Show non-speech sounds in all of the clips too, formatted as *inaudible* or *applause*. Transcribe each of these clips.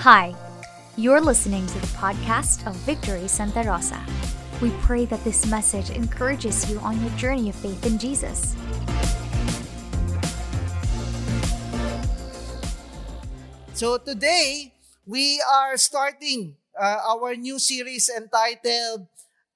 Hi, you're listening to the podcast of Victory Santa Rosa. We pray that this message encourages you on your journey of faith in Jesus. So today, we are starting uh, our new series entitled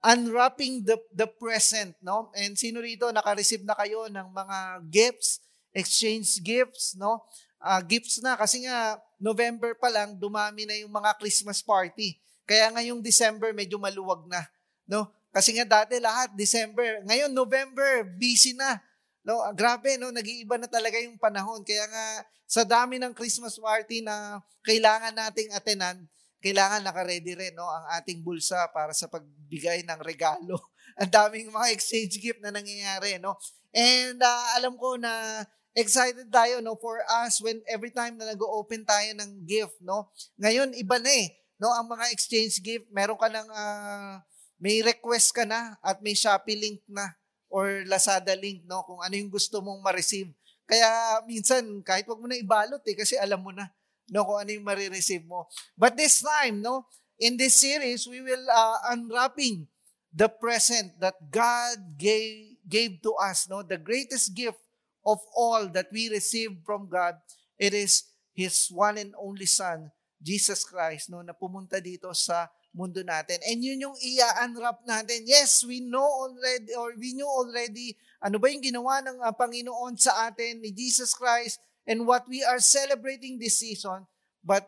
Unwrapping the, the Present. No? And sino rito naka-receive na kayo ng mga gifts, exchange gifts, no? Uh, gifts na kasi nga November pa lang dumami na yung mga Christmas party. Kaya ngayong December medyo maluwag na, no? Kasi nga dati lahat December, ngayon November busy na. No, ah, grabe no, nag-iiba na talaga yung panahon. Kaya nga sa dami ng Christmas party na kailangan nating atenan, kailangan naka-ready rin no ang ating bulsa para sa pagbigay ng regalo. *laughs* Ang daming mga exchange gift na nangyayari no. And uh, alam ko na excited tayo no for us when every time na nag-open tayo ng gift no. Ngayon iba na eh no ang mga exchange gift, meron ka ng uh, may request ka na at may Shopee link na or Lazada link no kung ano yung gusto mong ma-receive. Kaya minsan kahit wag mo na ibalot eh kasi alam mo na no kung ano yung marireceive mo. But this time no in this series we will uh, unwrapping the present that God gave gave to us no the greatest gift of all that we receive from God, it is His one and only Son, Jesus Christ, no, na pumunta dito sa mundo natin. And yun yung i-unwrap natin. Yes, we know already, or we knew already, ano ba yung ginawa ng uh, Panginoon sa atin, ni Jesus Christ, and what we are celebrating this season. But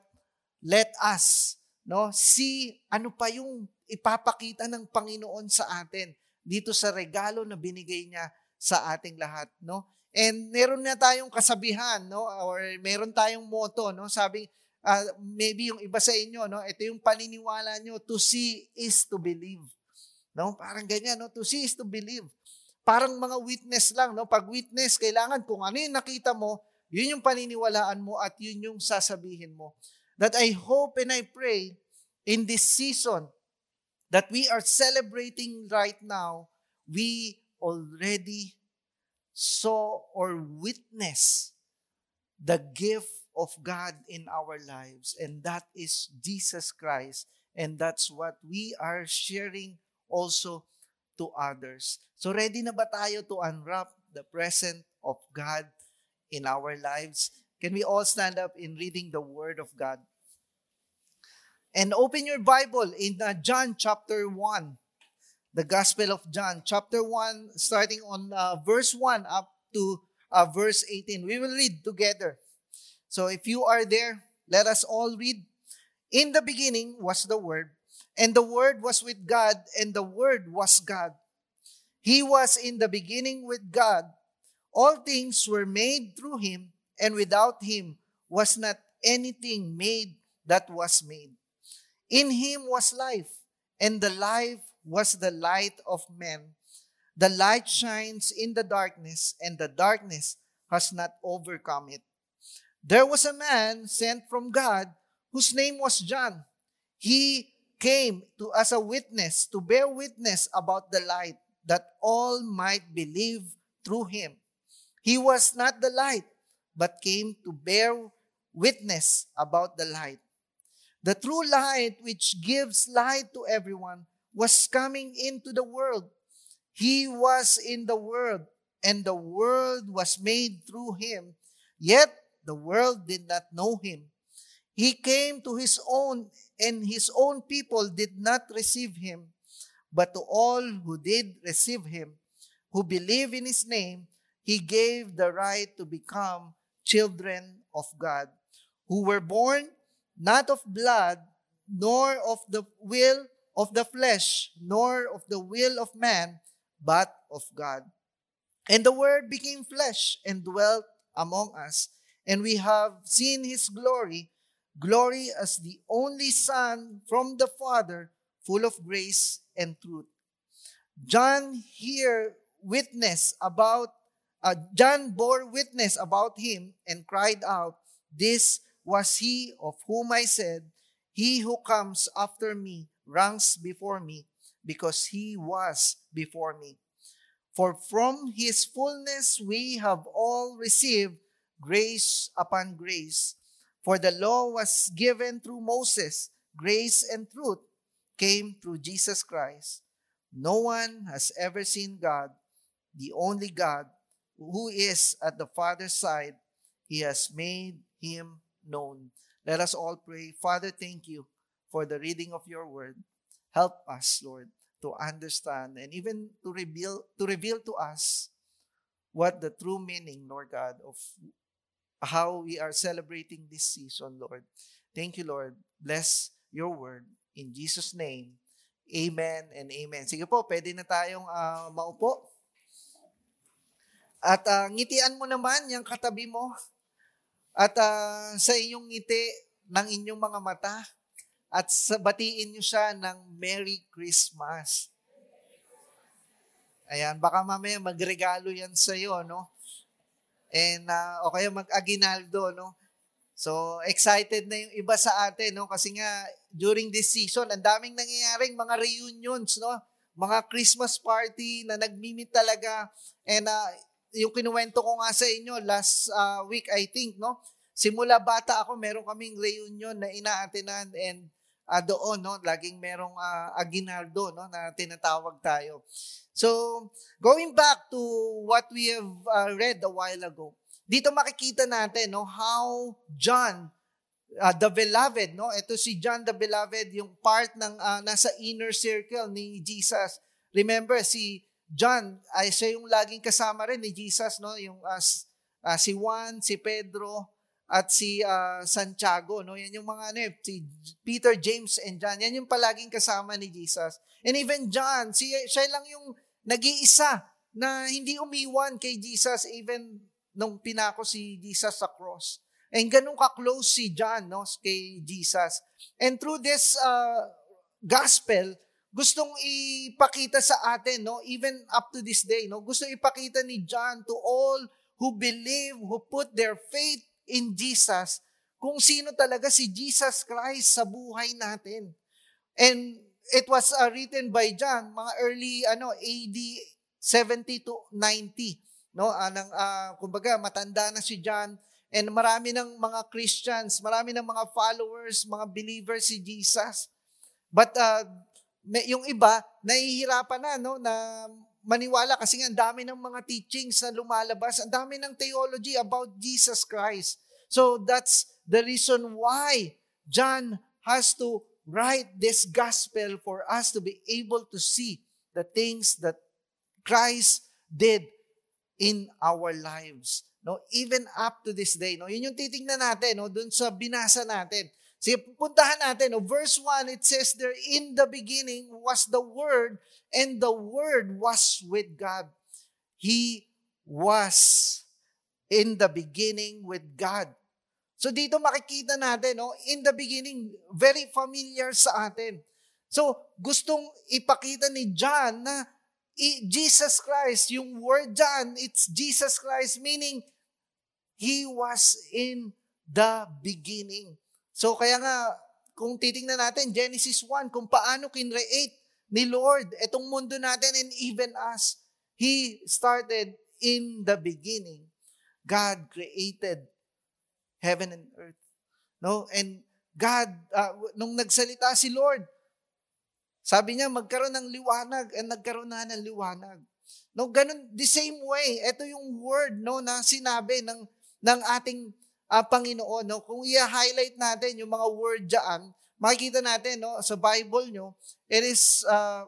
let us, no, see ano pa yung ipapakita ng Panginoon sa atin dito sa regalo na binigay niya sa ating lahat, no? And meron na tayong kasabihan, no? Or meron tayong motto, no? Sabi, uh, maybe yung iba sa inyo, no? Ito yung paniniwala nyo, to see is to believe. No? Parang ganyan, no? To see is to believe. Parang mga witness lang, no? Pag witness, kailangan kung ano yung nakita mo, yun yung paniniwalaan mo at yun yung sasabihin mo. That I hope and I pray in this season that we are celebrating right now, we already saw or witness the gift of God in our lives, and that is Jesus Christ. And that's what we are sharing also to others. So ready na ba tayo to unwrap the present of God in our lives? Can we all stand up in reading the Word of God? And open your Bible in uh, John chapter 1 the Gospel of John, chapter 1, starting on uh, verse 1 up to uh, verse 18. We will read together. So if you are there, let us all read. In the beginning was the Word, and the Word was with God, and the Word was God. He was in the beginning with God. All things were made through him, and without him was not anything made that was made. In him was life, and the life was the light of men. The light shines in the darkness, and the darkness has not overcome it. There was a man sent from God whose name was John. He came to as a witness to bear witness about the light that all might believe through him. He was not the light, but came to bear witness about the light. The true light which gives light to everyone was coming into the world. He was in the world, and the world was made through him, yet the world did not know him. He came to his own, and his own people did not receive him. But to all who did receive him, who believe in his name, he gave the right to become children of God, who were born not of blood, nor of the will of the flesh, nor of the will of man, but of God. And the Word became flesh and dwelt among us, and we have seen his glory, glory as the only Son from the Father, full of grace and truth. John here witness about uh, John bore witness about him and cried out, This was he of whom I said, He who comes after me ranks before me because he was before me. For from his fullness we have all received grace upon grace. For the law was given through Moses, grace and truth came through Jesus Christ. No one has ever seen God, the only God who is at the Father's side. He has made him known. Let us all pray. Father, thank you for the reading of your word. Help us, Lord, to understand and even to reveal to reveal to us what the true meaning, Lord God, of how we are celebrating this season, Lord. Thank you, Lord. Bless your word. In Jesus' name, amen and amen. Sige po, pwede na tayong uh, maupo. At uh, ngitian mo naman yung katabi mo. At uh, sa inyong ngiti ng inyong mga mata. At batiin niyo siya ng Merry Christmas. Ayan, baka mamaya magregalo yan sa iyo, no? And uh, o kaya mag-aginaldo, no? So, excited na yung iba sa atin, no? Kasi nga, during this season, ang daming nangyayaring mga reunions, no? Mga Christmas party na nagmimit talaga. And uh, yung kinuwento ko nga sa inyo last uh, week, I think, no? Simula bata ako, meron kaming reunion na inaatinan and uh, doon, no? Laging merong uh, aginaldo, no? Na tinatawag tayo. So, going back to what we have uh, read a while ago, dito makikita natin no how John uh, the beloved no ito si John the beloved yung part ng uh, nasa inner circle ni Jesus remember si John ay siya yung laging kasama rin ni Jesus no yung uh, uh, si Juan si Pedro at si uh, Santiago no yan yung mga ano eh, si Peter James and John yan yung palaging kasama ni Jesus and even John si siya lang yung nag-iisa na hindi umiwan kay Jesus even nung pinako si Jesus sa cross. And ganun ka-close si John no, kay Jesus. And through this uh, gospel, gustong ipakita sa atin, no, even up to this day, no, gusto ipakita ni John to all who believe, who put their faith in Jesus, kung sino talaga si Jesus Christ sa buhay natin. And it was uh, written by John, mga early ano AD 70 to 90 no? Anang uh, kumbaga matanda na si John and marami ng mga Christians, marami ng mga followers, mga believers si Jesus. But uh, yung iba nahihirapan na no na maniwala kasi ang dami ng mga teachings na lumalabas, ang dami ng theology about Jesus Christ. So that's the reason why John has to write this gospel for us to be able to see the things that Christ did in our lives. No, even up to this day, no. Yun yung titingnan natin, no, dun sa binasa natin. Sige, puntahan natin, no. Verse 1, it says there, in the beginning was the Word, and the Word was with God. He was in the beginning with God. So dito makikita natin, no, in the beginning, very familiar sa atin. So gustong ipakita ni John na Jesus Christ, yung word dyan, it's Jesus Christ, meaning He was in the beginning. So kaya nga, kung titingnan natin, Genesis 1, kung paano kinreate ni Lord itong mundo natin and even us, He started in the beginning. God created heaven and earth. No? And God, uh, nung nagsalita si Lord, sabi niya, magkaroon ng liwanag and nagkaroon na ng liwanag. No, ganun, the same way, ito yung word no, na sinabi ng, ng ating uh, Panginoon. No? Kung i-highlight natin yung mga word dyan, makikita natin no, sa Bible nyo, it is uh,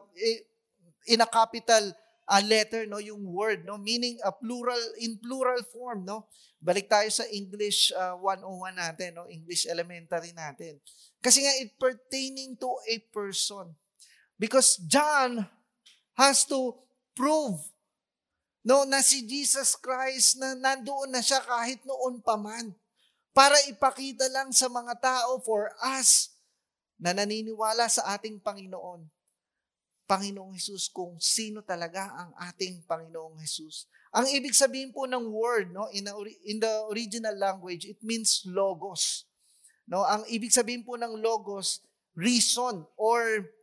in a capital uh, letter, no, yung word, no, meaning a plural, in plural form. No? Balik tayo sa English uh, 101 natin, no, English elementary natin. Kasi nga, it pertaining to a person. Because John has to prove no, na si Jesus Christ na nandoon na siya kahit noon pa man. Para ipakita lang sa mga tao for us na naniniwala sa ating Panginoon. Panginoong Hesus kung sino talaga ang ating Panginoong Hesus. Ang ibig sabihin po ng word no in the, in the original language it means logos. No, ang ibig sabihin po ng logos reason or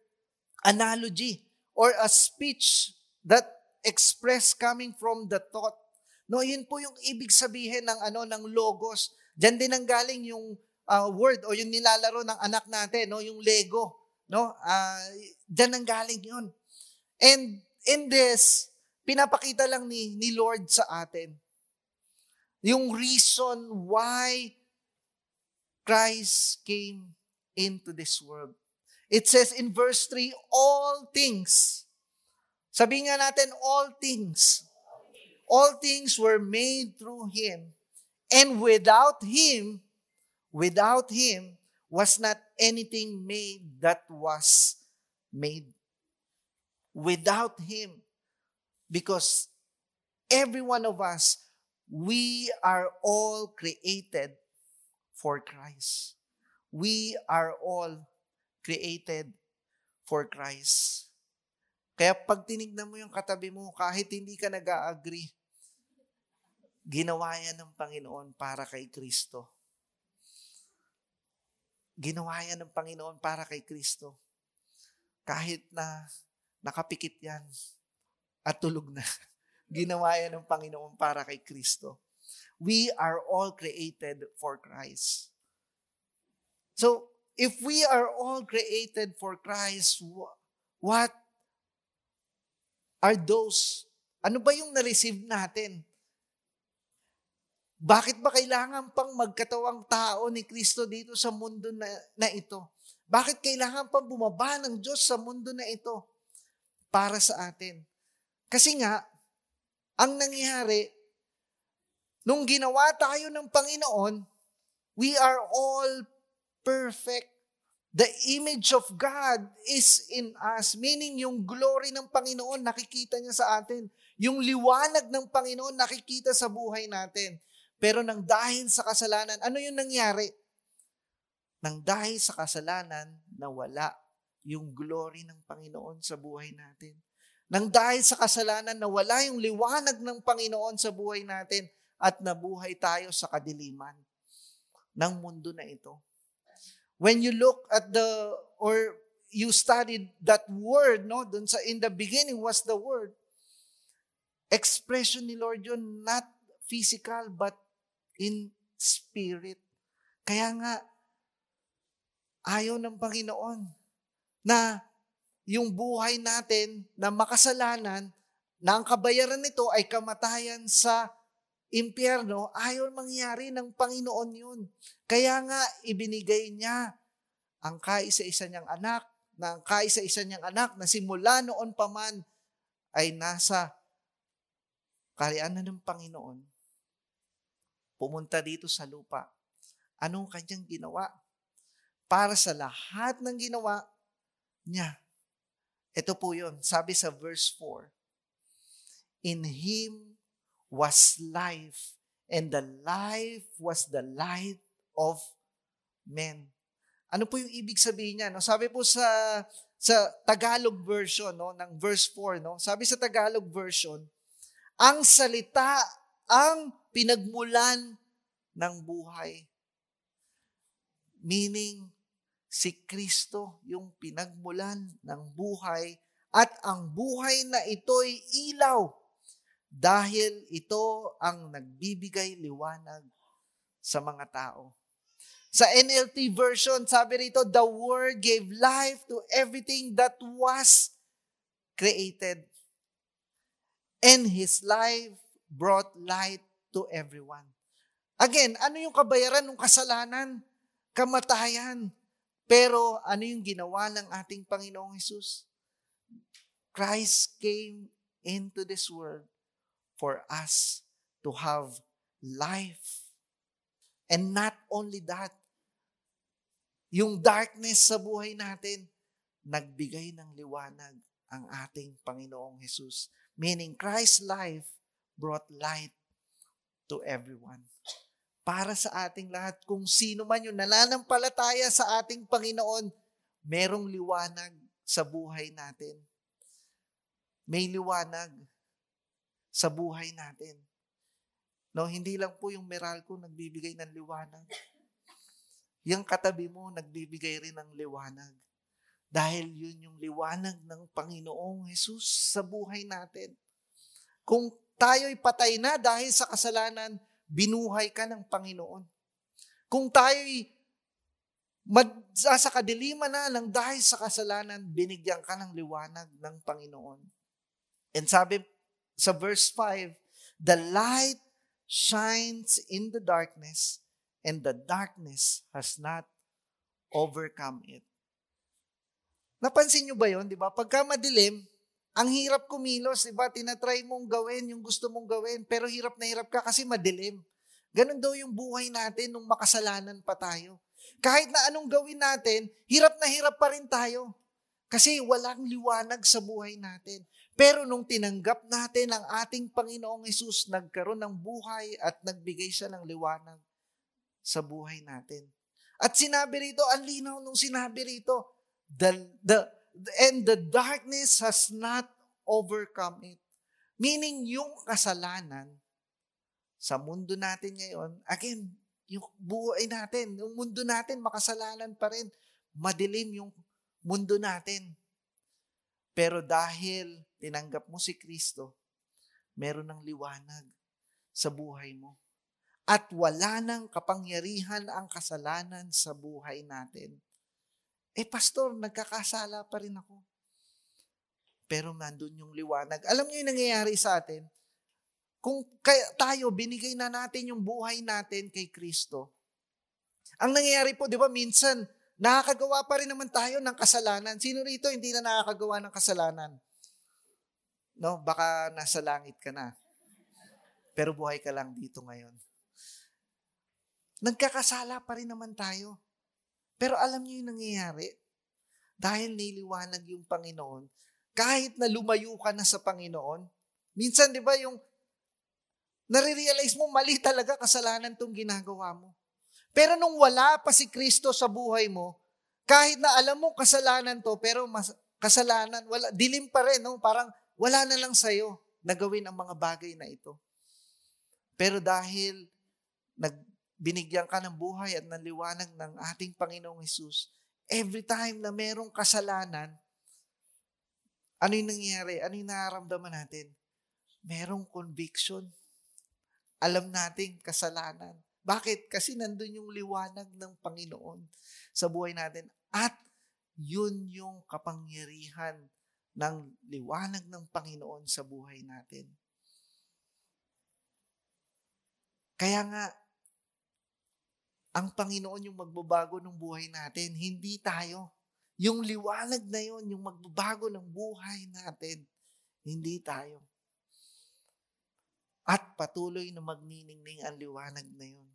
analogy or a speech that express coming from the thought. No, yun po yung ibig sabihin ng ano ng logos. Diyan din ang galing yung uh, word o yung nilalaro ng anak natin, no? yung Lego. No? Uh, diyan ang galing yun. And in this, pinapakita lang ni, ni Lord sa atin yung reason why Christ came into this world. It says in verse 3, all things. Sabi nga natin, all things. All things were made through Him. And without Him, without Him, was not anything made that was made. Without Him. Because every one of us, we are all created for Christ. We are all created for Christ. Kaya pag tinignan mo yung katabi mo, kahit hindi ka nag-agree, ginawa yan ng Panginoon para kay Kristo. Ginawa yan ng Panginoon para kay Kristo. Kahit na nakapikit yan at tulog na. *laughs* Ginawa yan ng Panginoon para kay Kristo. We are all created for Christ. So, if we are all created for Christ, what are those? Ano ba yung na-receive natin? Bakit ba kailangan pang magkatawang tao ni Kristo dito sa mundo na, na ito? Bakit kailangan pang bumaba ng Diyos sa mundo na ito para sa atin? Kasi nga, ang nangyari, nung ginawa tayo ng Panginoon, we are all perfect. The image of God is in us. Meaning yung glory ng Panginoon nakikita niya sa atin. Yung liwanag ng Panginoon nakikita sa buhay natin. Pero nang dahil sa kasalanan, ano yung nangyari? Nang dahil sa kasalanan, nawala yung glory ng Panginoon sa buhay natin. Nang dahil sa kasalanan, nawala yung liwanag ng Panginoon sa buhay natin at nabuhay tayo sa kadiliman ng mundo na ito. When you look at the, or you studied that word, no? Dun sa, in the beginning was the word. Expression ni Lord yun, not physical, but in spirit. Kaya nga, ayaw ng Panginoon na yung buhay natin na makasalanan, na ang kabayaran nito ay kamatayan sa impyerno, ayaw mangyari ng Panginoon yun. Kaya nga, ibinigay niya ang kaisa-isa niyang anak, na ang kaisa-isa niyang anak na simula noon pa man ay nasa karianan ng Panginoon. Pumunta dito sa lupa. Anong kanyang ginawa? Para sa lahat ng ginawa niya. Ito po yun. Sabi sa verse 4, In Him was life, and the life was the light of men. Ano po yung ibig sabihin niya? No? Sabi po sa sa Tagalog version no ng verse 4 no. Sabi sa Tagalog version, ang salita ang pinagmulan ng buhay. Meaning si Kristo yung pinagmulan ng buhay at ang buhay na ito'y ilaw dahil ito ang nagbibigay liwanag sa mga tao. Sa NLT version, sabi rito, the Word gave life to everything that was created. And His life brought light to everyone. Again, ano yung kabayaran ng kasalanan? Kamatayan. Pero ano yung ginawa ng ating Panginoong Jesus? Christ came into this world for us to have life. And not only that, yung darkness sa buhay natin, nagbigay ng liwanag ang ating Panginoong Jesus. Meaning, Christ's life brought light to everyone. Para sa ating lahat, kung sino man yung nananampalataya sa ating Panginoon, merong liwanag sa buhay natin. May liwanag sa buhay natin. No, hindi lang po yung Meralco nagbibigay ng liwanag. Yung katabi mo nagbibigay rin ng liwanag. Dahil yun yung liwanag ng Panginoong Jesus sa buhay natin. Kung tayo'y patay na dahil sa kasalanan, binuhay ka ng Panginoon. Kung tayo'y Mad, sa kadiliman na ng dahil sa kasalanan, binigyan ka ng liwanag ng Panginoon. And sabi sa verse 5, The light shines in the darkness, and the darkness has not overcome it. Napansin nyo ba yon, di ba? Pagka madilim, ang hirap kumilos, di ba? Tinatry mong gawin yung gusto mong gawin, pero hirap na hirap ka kasi madilim. Ganon daw yung buhay natin nung makasalanan pa tayo. Kahit na anong gawin natin, hirap na hirap pa rin tayo. Kasi walang liwanag sa buhay natin. Pero nung tinanggap natin ang ating Panginoong Yesus, nagkaroon ng buhay at nagbigay siya ng liwanag sa buhay natin. At sinabi rito, ang linaw nung sinabi rito, the, the, and the darkness has not overcome it. Meaning, yung kasalanan sa mundo natin ngayon, again, yung buhay natin, yung mundo natin, makasalanan pa rin. Madilim yung mundo natin. Pero dahil tinanggap mo si Kristo, meron ng liwanag sa buhay mo. At wala nang kapangyarihan ang kasalanan sa buhay natin. Eh, pastor, nagkakasala pa rin ako. Pero nandun yung liwanag. Alam niyo yung nangyayari sa atin? Kung kaya tayo, binigay na natin yung buhay natin kay Kristo. Ang nangyayari po, di ba, minsan, nakakagawa pa rin naman tayo ng kasalanan. Sino rito hindi na nakakagawa ng kasalanan? No, baka nasa langit ka na. Pero buhay ka lang dito ngayon. Nagkakasala pa rin naman tayo. Pero alam niyo yung nangyayari? Dahil niliwanag yung Panginoon, kahit na lumayo ka na sa Panginoon, minsan di ba yung nare-realize mo mali talaga kasalanan tong ginagawa mo. Pero nung wala pa si Kristo sa buhay mo, kahit na alam mo kasalanan to, pero mas, kasalanan, wala, dilim pa rin, no? parang wala na lang sa'yo na gawin ang mga bagay na ito. Pero dahil nag, binigyan ka ng buhay at ng liwanag ng ating Panginoong Hesus, every time na merong kasalanan, ano yung nangyayari? Ano yung nararamdaman natin? Merong conviction. Alam nating kasalanan. Bakit? Kasi nandun yung liwanag ng Panginoon sa buhay natin. At yun yung kapangyarihan ng liwanag ng Panginoon sa buhay natin. Kaya nga, ang Panginoon yung magbabago ng buhay natin, hindi tayo. Yung liwanag na yon, yung magbabago ng buhay natin, hindi tayo. At patuloy na magniningning ang liwanag na yon.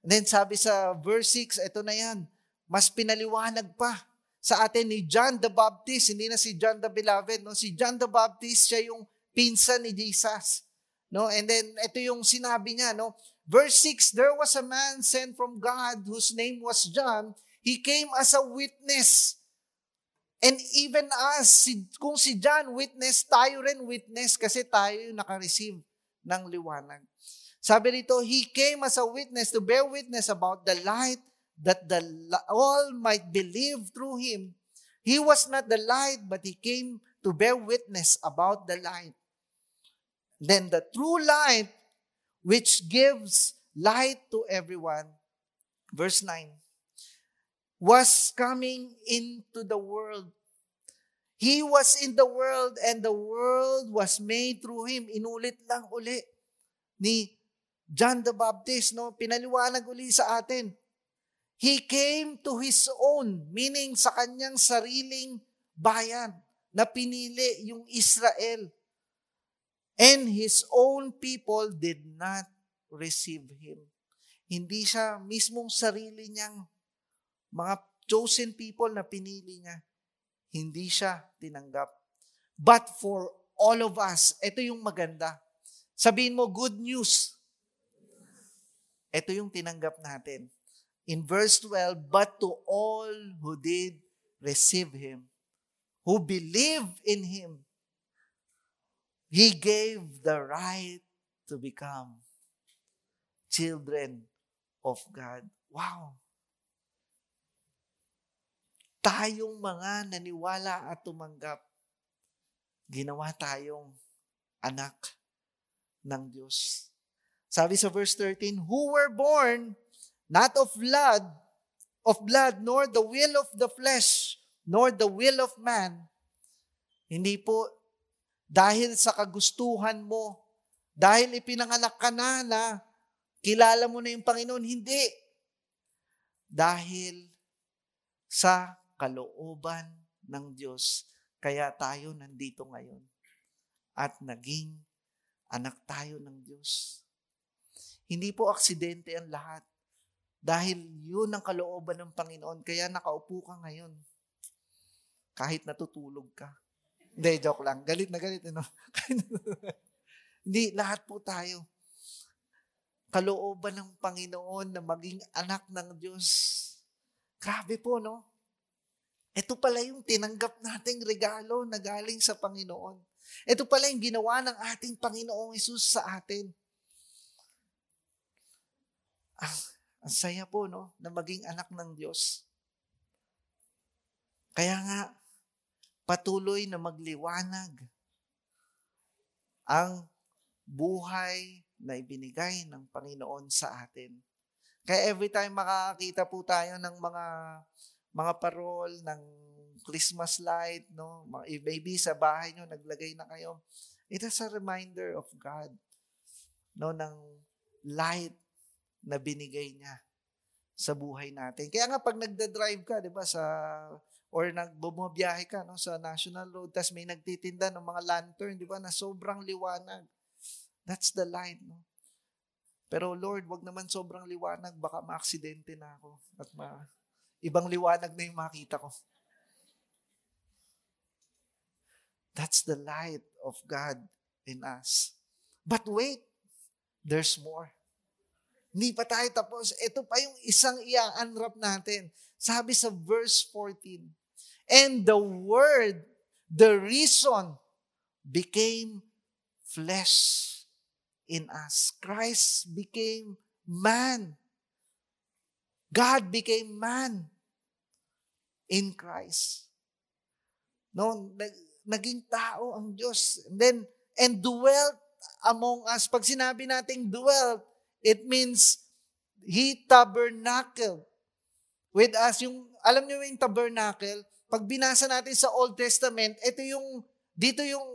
And then sabi sa verse 6, ito na yan, mas pinaliwanag pa sa atin ni John the Baptist, hindi na si John the Beloved, no? si John the Baptist, siya yung pinsan ni Jesus. No? And then, ito yung sinabi niya, no? Verse 6, there was a man sent from God whose name was John. He came as a witness. And even us, kung si John witness, tayo rin witness kasi tayo yung nakareceive ng liwanag. Sabi rito, he came as a witness to bear witness about the light that the all might believe through him. He was not the light, but he came to bear witness about the light. Then the true light which gives light to everyone. Verse 9 was coming into the world. He was in the world and the world was made through him. Inulit lang uli ni John the Baptist, no? Pinaliwanag uli sa atin. He came to his own, meaning sa kanyang sariling bayan na pinili yung Israel. And his own people did not receive him. Hindi siya mismong sarili niyang mga chosen people na pinili niya. Hindi siya tinanggap. But for all of us, ito yung maganda. Sabihin mo, good news. Ito yung tinanggap natin. In verse 12, but to all who did receive Him, who believed in Him, He gave the right to become children of God. Wow! Tayong mga naniwala at tumanggap, ginawa tayong anak ng Diyos. Sabi sa verse 13, who were born not of blood, of blood, nor the will of the flesh, nor the will of man. Hindi po dahil sa kagustuhan mo, dahil ipinanganak ka na na kilala mo na yung Panginoon. Hindi. Dahil sa kalooban ng Diyos, kaya tayo nandito ngayon. At naging anak tayo ng Diyos. Hindi po aksidente ang lahat. Dahil yun ang kalooban ng Panginoon, kaya nakaupo ka ngayon. Kahit natutulog ka. Hindi, joke lang. Galit na galit. Ano? *laughs* Hindi, lahat po tayo. Kalooban ng Panginoon na maging anak ng Diyos. Grabe po, no? Ito pala yung tinanggap nating regalo na galing sa Panginoon. Ito pala yung ginawa ng ating Panginoong Isus sa atin. Ah, ang saya po, no? Na maging anak ng Diyos. Kaya nga, patuloy na magliwanag ang buhay na ibinigay ng Panginoon sa atin. Kaya every time makakita po tayo ng mga mga parol ng Christmas light, no? Maybe sa bahay nyo naglagay na kayo. It is a reminder of God, no, ng light na binigay niya sa buhay natin. Kaya nga pag nagda-drive ka, 'di ba, sa or nagbumabiyahe ka no sa national road tas may nagtitinda ng mga lantern, 'di ba, na sobrang liwanag. That's the light, no. Pero Lord, wag naman sobrang liwanag, baka maaksidente na ako at ma ibang liwanag na yung makita ko. That's the light of God in us. But wait, there's more. Hindi pa tayo tapos. Ito pa yung isang i-unwrap natin. Sabi sa verse 14, And the Word, the reason, became flesh in us. Christ became man. God became man in Christ. No, naging tao ang Diyos. And then, and dwelt among us. Pag sinabi nating dwelt, it means He tabernacled with us. Yung, alam niyo yung tabernacle, pag binasa natin sa Old Testament, ito yung, dito yung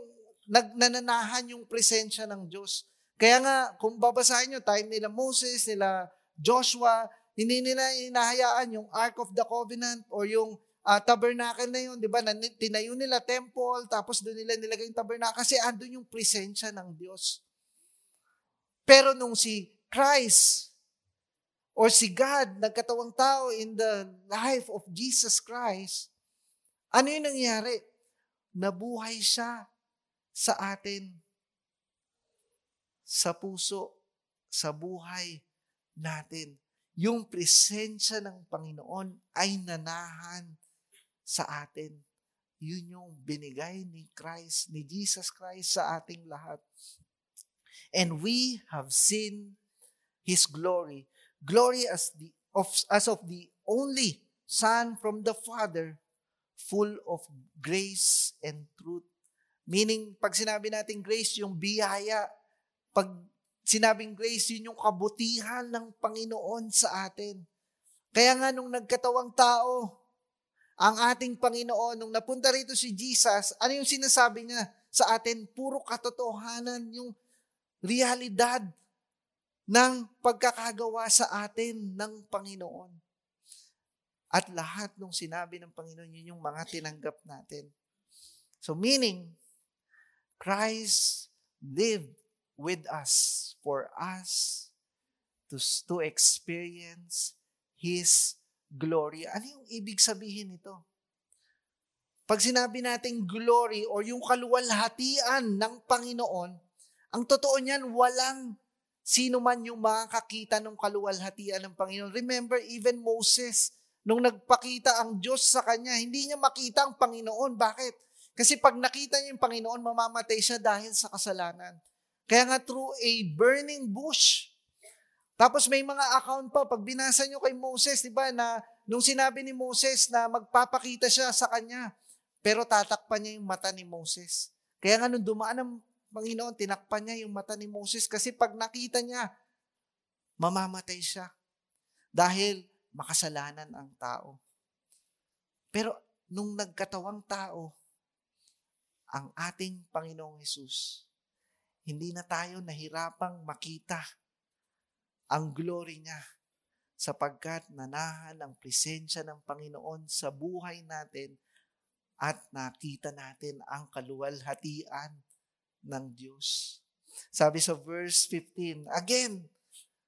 nagnananahan yung presensya ng Diyos. Kaya nga, kung babasahin nyo, time nila Moses, nila Joshua, hindi nila inahayaan yung Ark of the Covenant or yung uh, tabernacle na yun, di ba? Tinayo nila temple, tapos doon nila nilagay yung tabernacle kasi andun yung presensya ng Diyos. Pero nung si Christ or si God nagkatawang tao in the life of Jesus Christ, ano yung nangyari? Nabuhay siya sa atin. Sa puso, sa buhay natin. Yung presensya ng Panginoon ay nanahan sa atin. Yun yung binigay ni Christ, ni Jesus Christ sa ating lahat. And we have seen His glory. Glory as, the, of, as of the only Son from the Father, full of grace and truth. Meaning, pag sinabi natin grace, yung biyaya. Pag sinabing grace, yun yung kabutihan ng Panginoon sa atin. Kaya nga nung nagkatawang tao, ang ating Panginoon, nung napunta rito si Jesus, ano yung sinasabi niya sa atin? Puro katotohanan, yung realidad ng pagkakagawa sa atin ng Panginoon. At lahat ng sinabi ng Panginoon, yun yung mga tinanggap natin. So meaning, Christ lived with us for us to, to experience His glory. Ano yung ibig sabihin nito? Pag sinabi nating glory or yung kaluwalhatian ng Panginoon, ang totoo niyan, walang sino man yung makakakita ng kaluwalhatian ng Panginoon. Remember, even Moses, nung nagpakita ang Diyos sa kanya, hindi niya makita ang Panginoon. Bakit? Kasi pag nakita niya yung Panginoon, mamamatay siya dahil sa kasalanan. Kaya nga through a burning bush, tapos may mga account pa, pag binasa nyo kay Moses, di ba, na nung sinabi ni Moses na magpapakita siya sa kanya, pero tatakpan niya yung mata ni Moses. Kaya nga nung dumaan ang Panginoon, tinakpan niya yung mata ni Moses kasi pag nakita niya, mamamatay siya. Dahil makasalanan ang tao. Pero nung nagkatawang tao, ang ating Panginoong Hesus, hindi na tayo nahirapang makita ang glory niya sapagkat nanahan ang presensya ng Panginoon sa buhay natin at nakita natin ang kaluwalhatian ng Diyos. Sabi sa verse 15, again,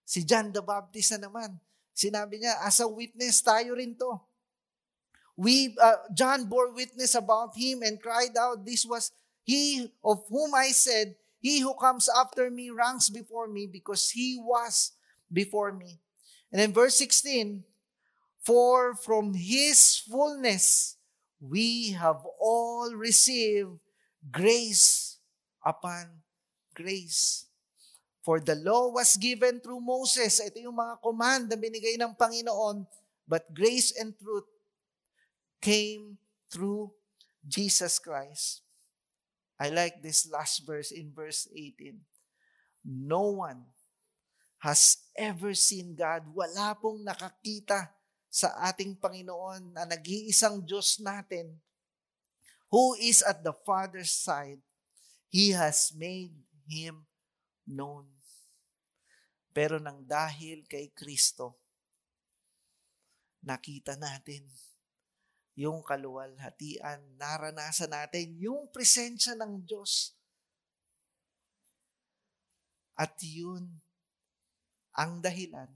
si John the Baptist na naman, sinabi niya, as a witness, tayo rin to. We, uh, John bore witness about him and cried out, this was he of whom I said, he who comes after me ranks before me because he was before me. And in verse 16, For from His fullness we have all received grace upon grace. For the law was given through Moses. Ito yung mga command na binigay ng Panginoon. But grace and truth came through Jesus Christ. I like this last verse in verse 18. No one has ever seen God. Wala pong nakakita sa ating Panginoon na nag-iisang Diyos natin who is at the Father's side. He has made Him known. Pero nang dahil kay Kristo, nakita natin yung kaluwalhatian, naranasan natin yung presensya ng Diyos. At yun ang dahilan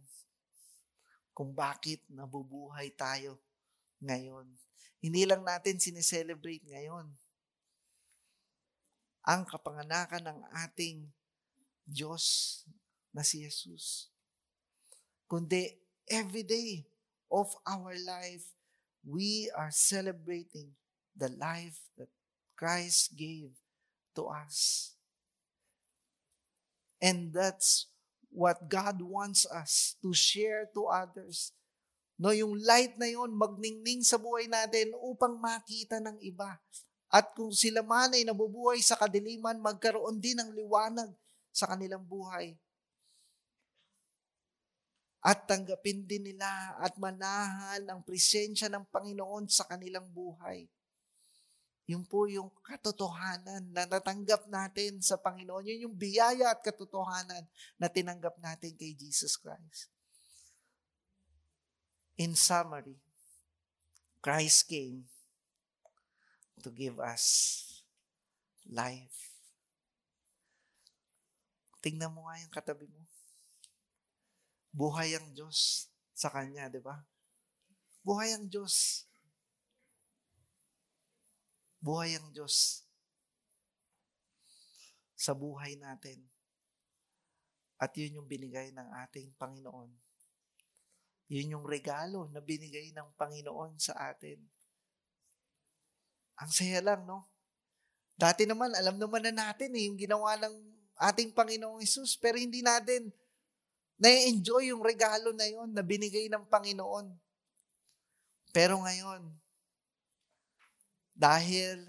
kung bakit nabubuhay tayo ngayon. Hindi lang natin sineselebrate ngayon ang kapanganakan ng ating Diyos na si Jesus. Kundi every day of our life, we are celebrating the life that Christ gave to us. And that's what God wants us to share to others. No, yung light na yon magningning sa buhay natin upang makita ng iba. At kung sila man ay nabubuhay sa kadiliman, magkaroon din ng liwanag sa kanilang buhay. At tanggapin din nila at manahan ang presensya ng Panginoon sa kanilang buhay. Yun po yung katotohanan na natanggap natin sa Panginoon. Yun yung biyaya at katotohanan na tinanggap natin kay Jesus Christ. In summary, Christ came to give us life. Tingnan mo nga yung katabi mo. Buhay ang Diyos sa Kanya, di ba? Buhay ang Diyos. Buhay ang Diyos sa buhay natin. At yun yung binigay ng ating Panginoon. Yun yung regalo na binigay ng Panginoon sa atin. Ang saya lang, no? Dati naman, alam naman na natin eh, yung ginawa ng ating Panginoong Isus, pero hindi natin na-enjoy yung regalo na yon na binigay ng Panginoon. Pero ngayon, dahil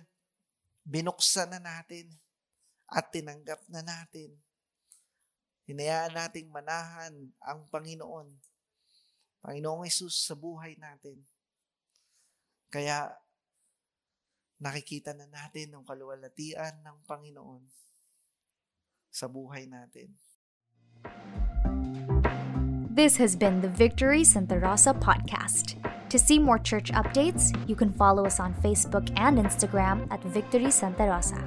binuksan na natin at tinanggap na natin. Hinayaan nating manahan ang Panginoon. Panginoong Yesus sa buhay natin. Kaya nakikita na natin ang kaluwalhatian ng Panginoon sa buhay natin. This has been the Victory Santa Rosa podcast. To see more church updates, you can follow us on Facebook and Instagram at Victory Santa Rosa.